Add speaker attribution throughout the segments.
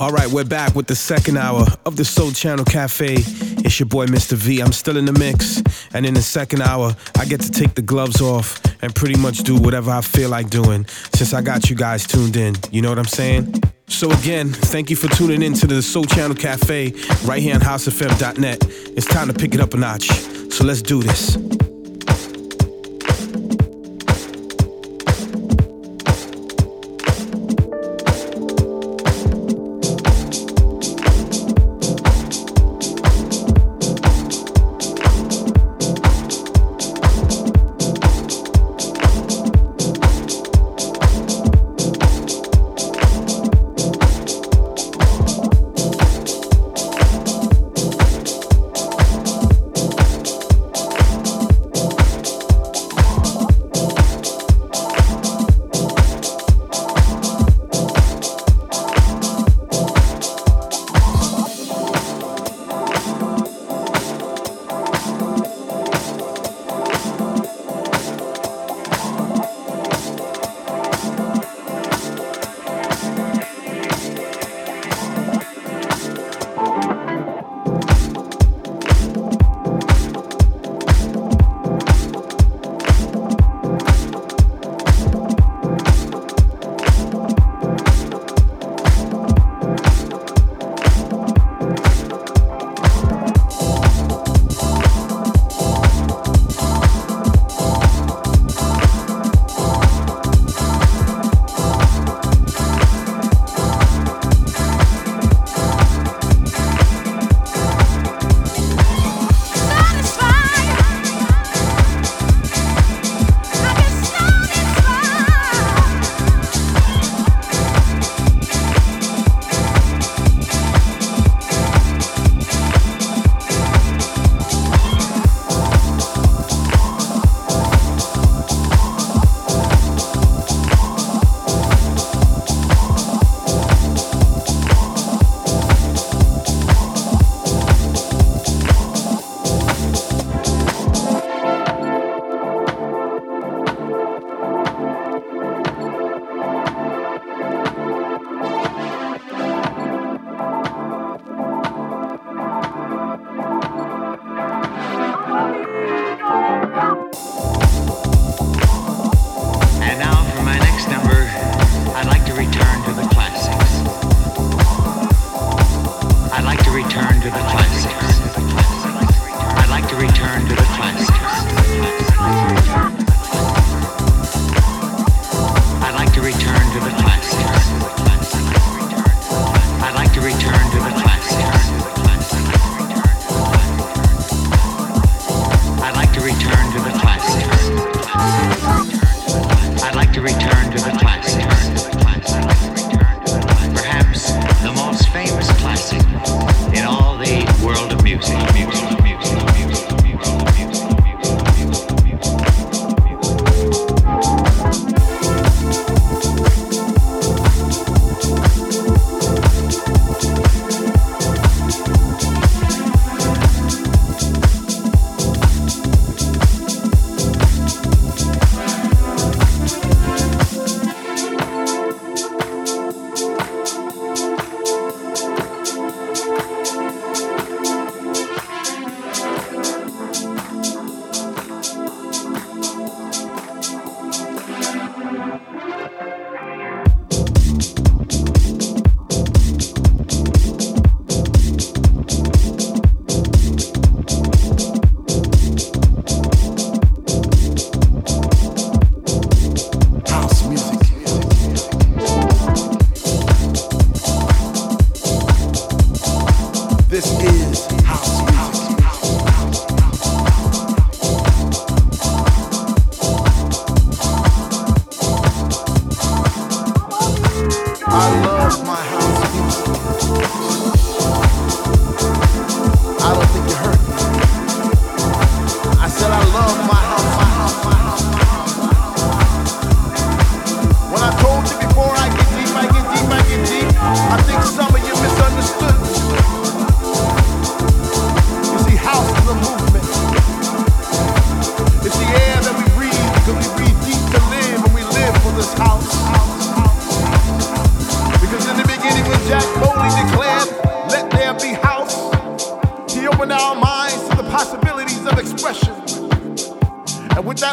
Speaker 1: All right, we're back with the second hour of the Sole Channel Cafe. It's your boy, Mr. V. I'm still in the mix. And in the second hour, I get to take the gloves off and pretty much do whatever I feel like doing since I got you guys tuned in. You know what I'm saying? So, again, thank you for tuning in to the Sole Channel Cafe right here on housefm.net. It's time to pick it up a notch. So, let's do this.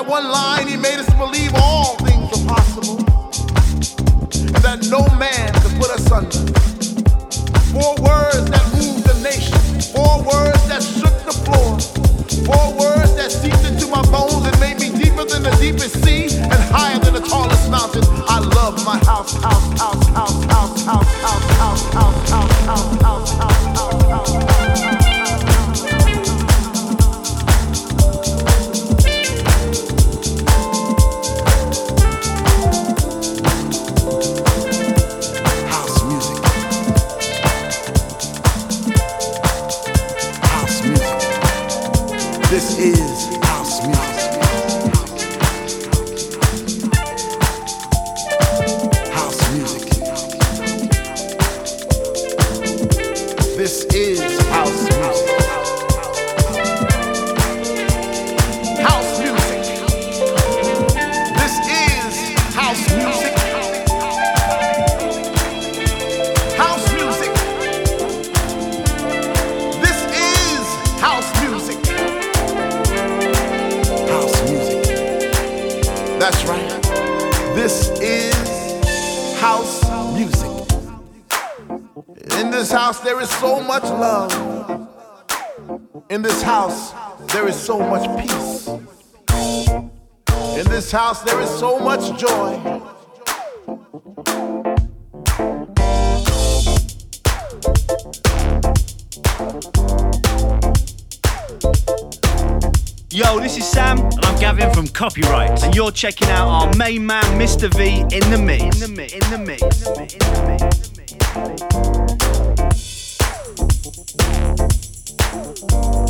Speaker 2: One line, he made us believe all things are possible. And that no man could put us under. Four words that moved the nation. Four words that shook the floor. Four words that seeped into my bones and made me deeper than the deepest sea and higher than the tallest mountain. I love my house, house, house, house, house, house, house, house, house, house, house, house, house, house, house. House there is so much joy.
Speaker 3: Yo, this is Sam, and I'm Gavin from Copyright, and you're checking out our main man, Mr. V, in the mix. In the mix. In the mix. In the mix. In the mix. In the mix.
Speaker 4: you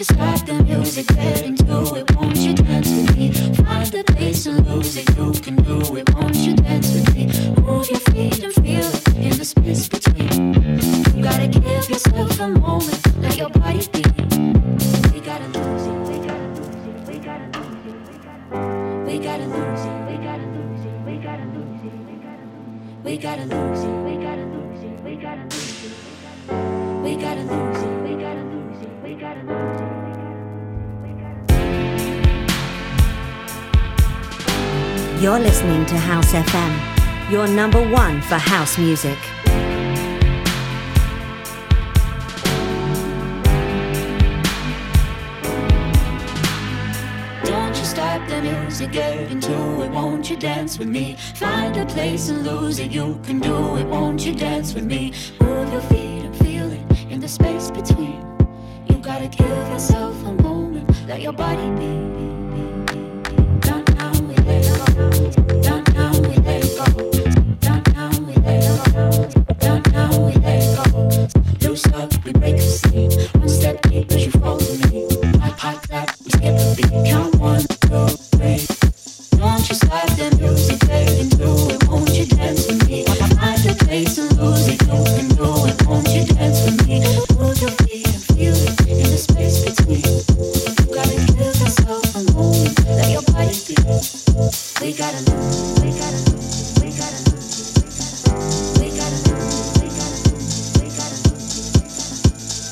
Speaker 4: you start the music, get into it? Won't you dance with me? Find the place and lose it. You can
Speaker 5: listening to House FM, your number one for house music.
Speaker 4: Don't you stop the music, get into it, won't you dance with me? Find a place and lose it, you can do it, won't you dance with me? Move your feet and feel it in the space between. You gotta give yourself a moment, let your body be.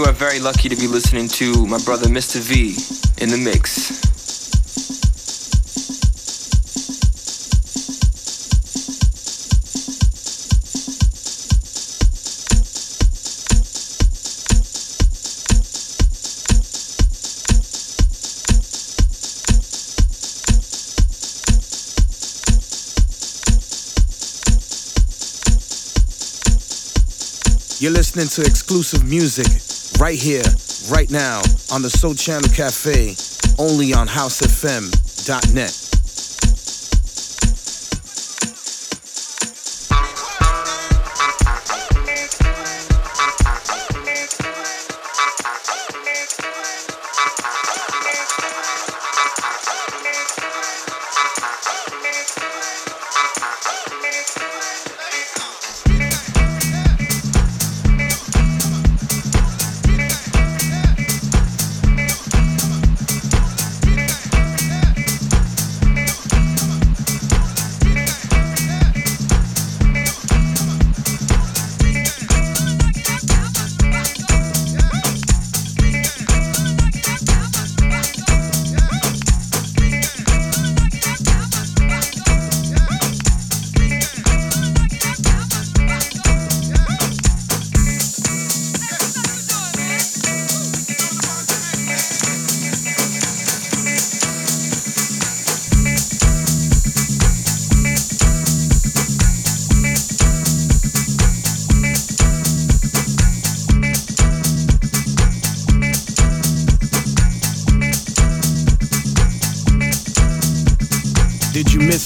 Speaker 4: you
Speaker 6: are very lucky to be listening to my brother Mr. V in the mix.
Speaker 1: You're listening to exclusive music Right here, right now, on the Sole Channel Cafe, only on HouseFM.net.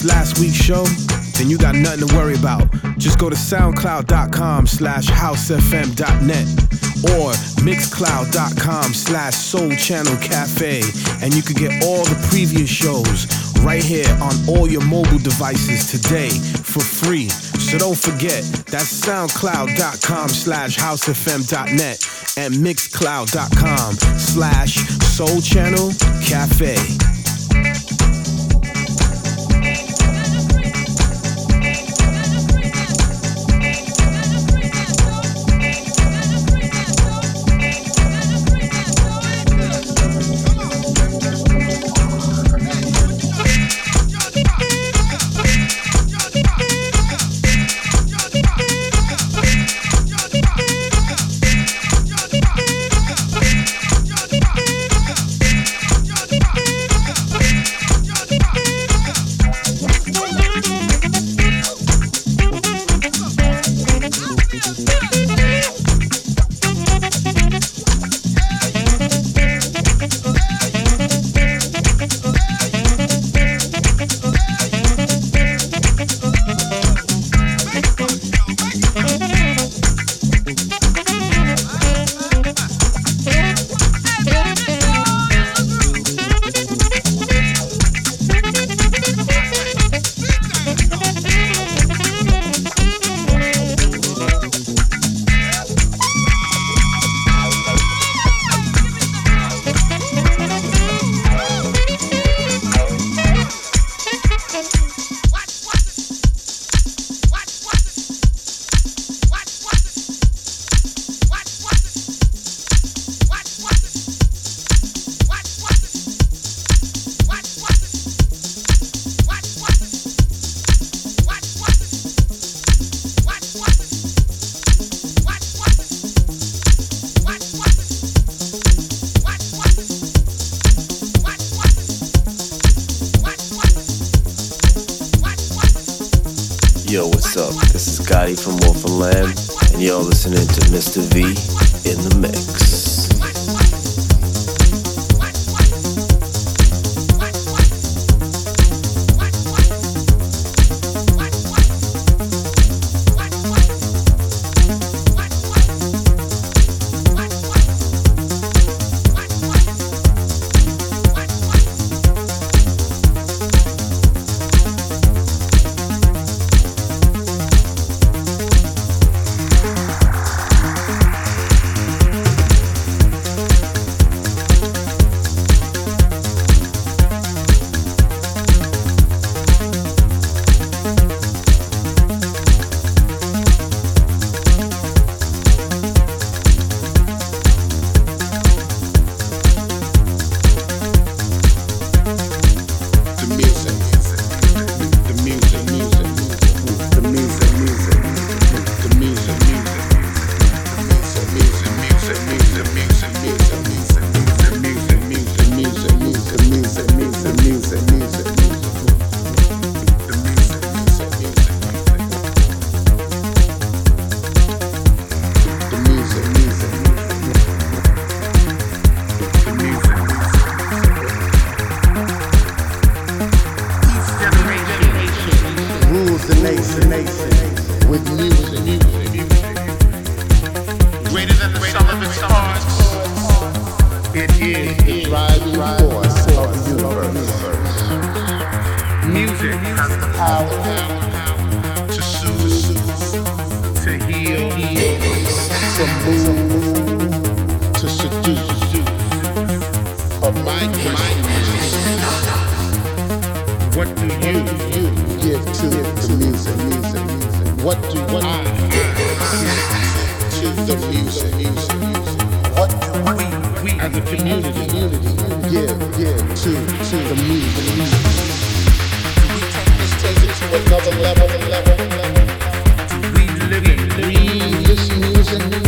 Speaker 2: last week's show, then you got nothing to worry about. Just go to soundcloud.com slash housefm.net or mixcloud.com slash sole channel cafe and you can get all the previous shows right here on all your mobile devices today for free. So don't forget, that's soundcloud.com slash housefm.net and mixcloud.com slash sole channel cafe.
Speaker 7: Mr. V.
Speaker 1: listening.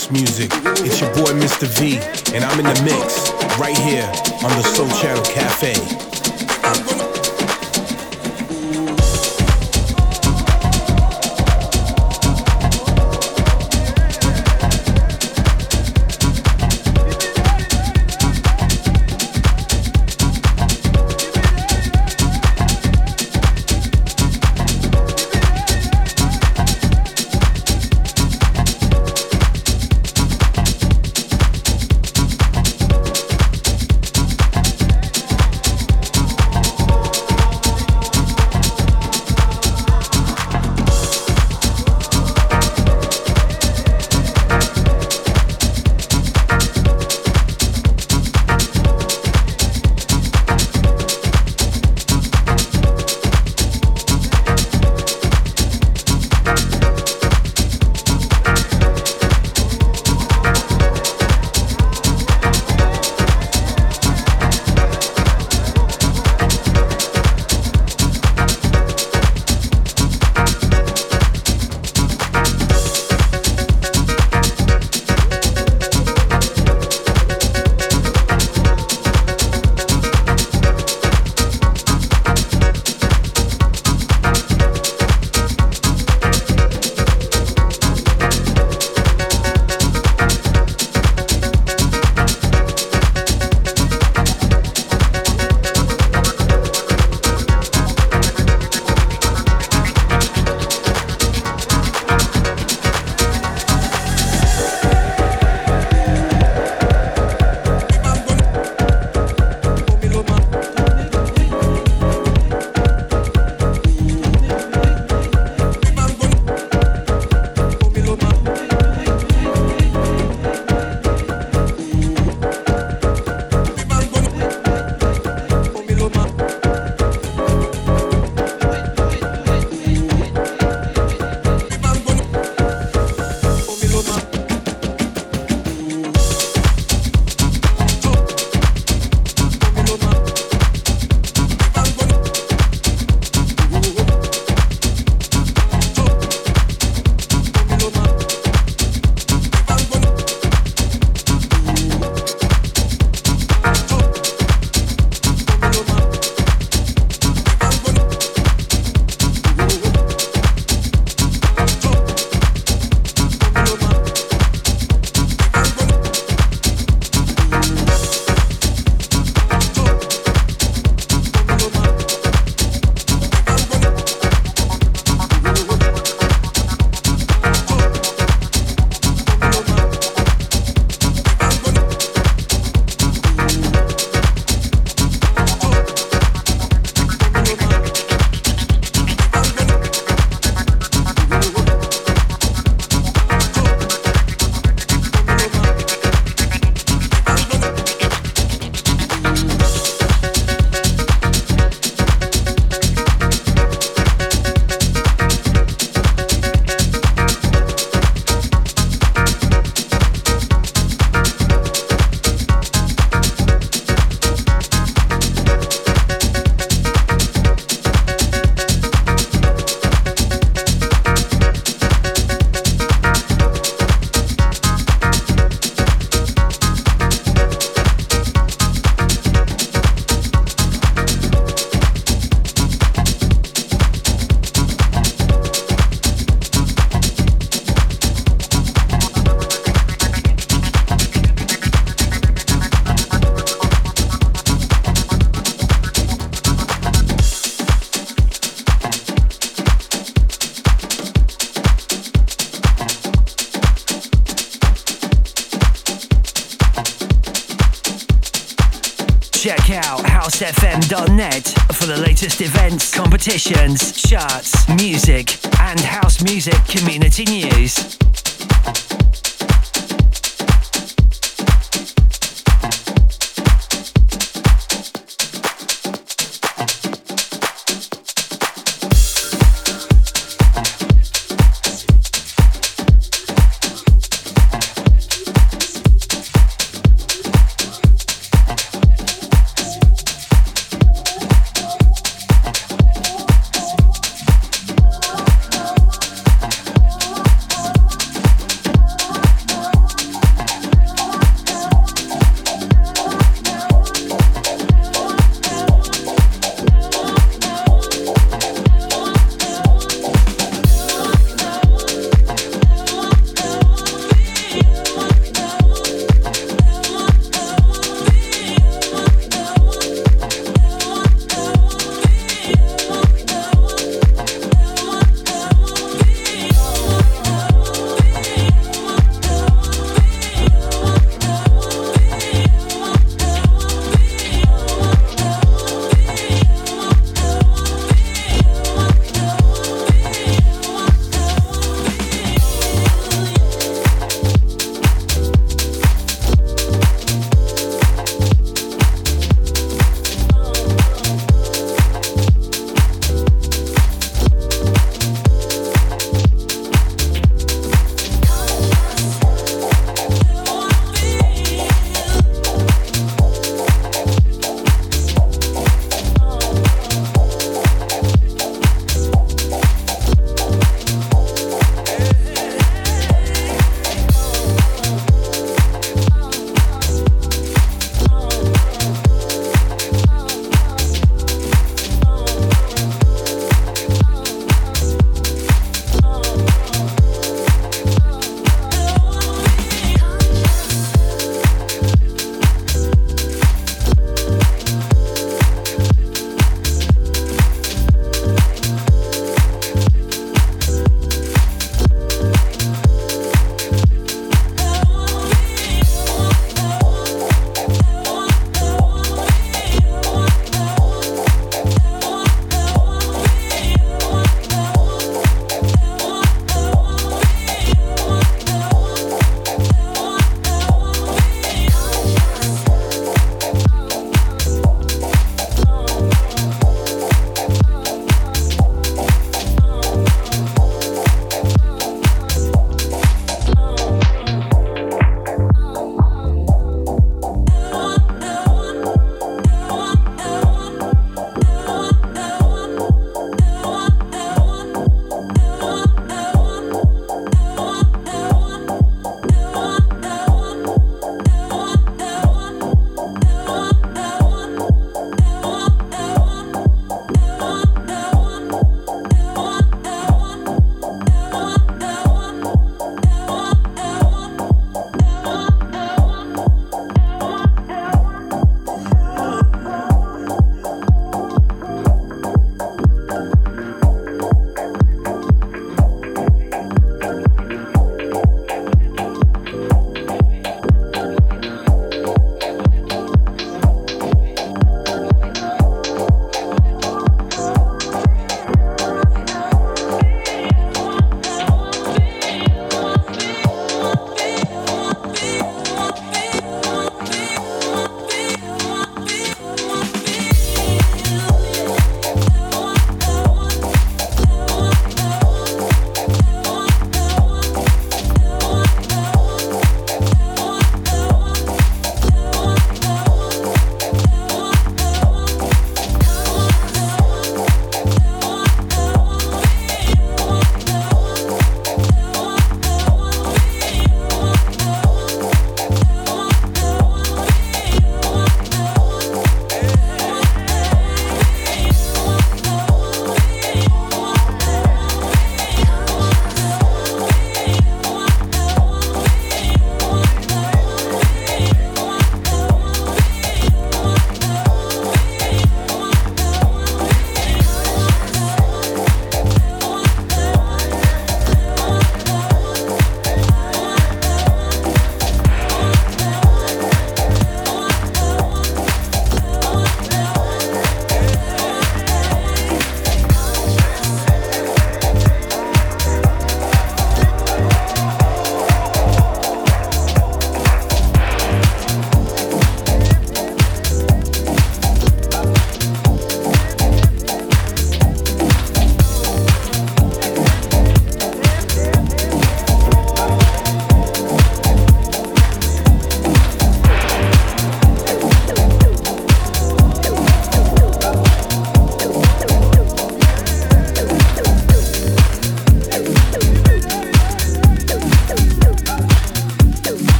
Speaker 1: House music. It's your boy Mr. V, and I'm in the mix right here on the Sole Channel Cafe.
Speaker 8: For the latest events, competitions, charts, music, and house music community news.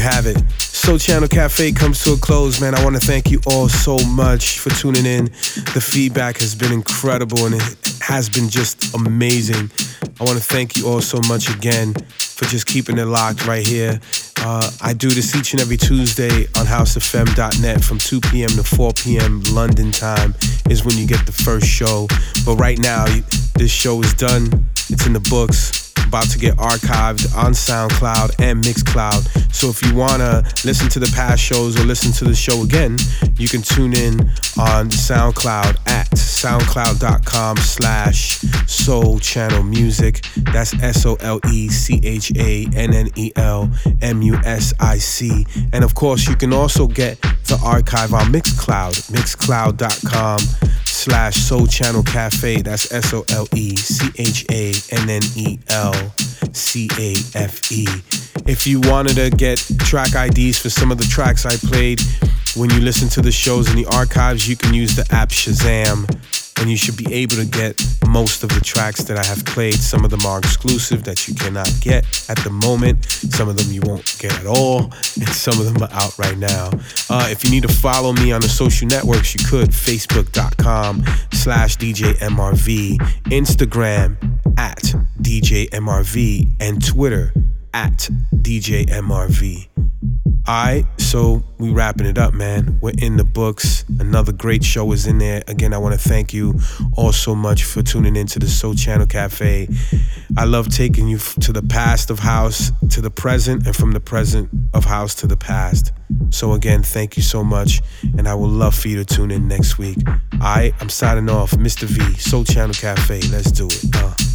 Speaker 1: You have it. Sole Channel Cafe comes to a close, man. I want to thank you all so much for tuning in. The feedback has been incredible and it has been just amazing. I want to thank you all so much again for just keeping it locked right here. Uh, I do this each and every Tuesday on housefm.net from 2 p.m. to 4 p.m. London time is when you get the first show. But right now, this show is done. It's in the books about to get archived on SoundCloud and Mixcloud. So if you wanna listen to the past shows or listen to the show again, you can tune in on SoundCloud at soundcloud.com slash sole channel music. That's S-O-L-E-C-H-A-N-N-E-L-M-U-S-I-C. And of course, you can also get the archive on Mixcloud, mixcloud.com slash Sole Channel Cafe. That's S O L E C H A N N E L C A F E. If you wanted to get track IDs for some of the tracks I played when you listen to the shows in the archives, you can use the app Shazam and you should be able to get most of the tracks that I have played. Some of them are exclusive that you cannot get at the moment. Some of them you won't get at all, and some of them are out right now. Uh, if you need to follow me on the social networks, you could facebook.com slash DJMRV, Instagram at DJMRV, and Twitter at DJMRV. Alright, so we wrapping it up, man. We're in the books. Another great show is in there. Again, I want to thank you all so much for tuning into the Sole Channel Cafe. I love taking you to the past of house to the present, and from the present of house to the past. So again, thank you so much, and I would love for you to tune in next week. Alright, I'm signing off, Mr. V, Sole Channel Cafe. Let's do it. Uh.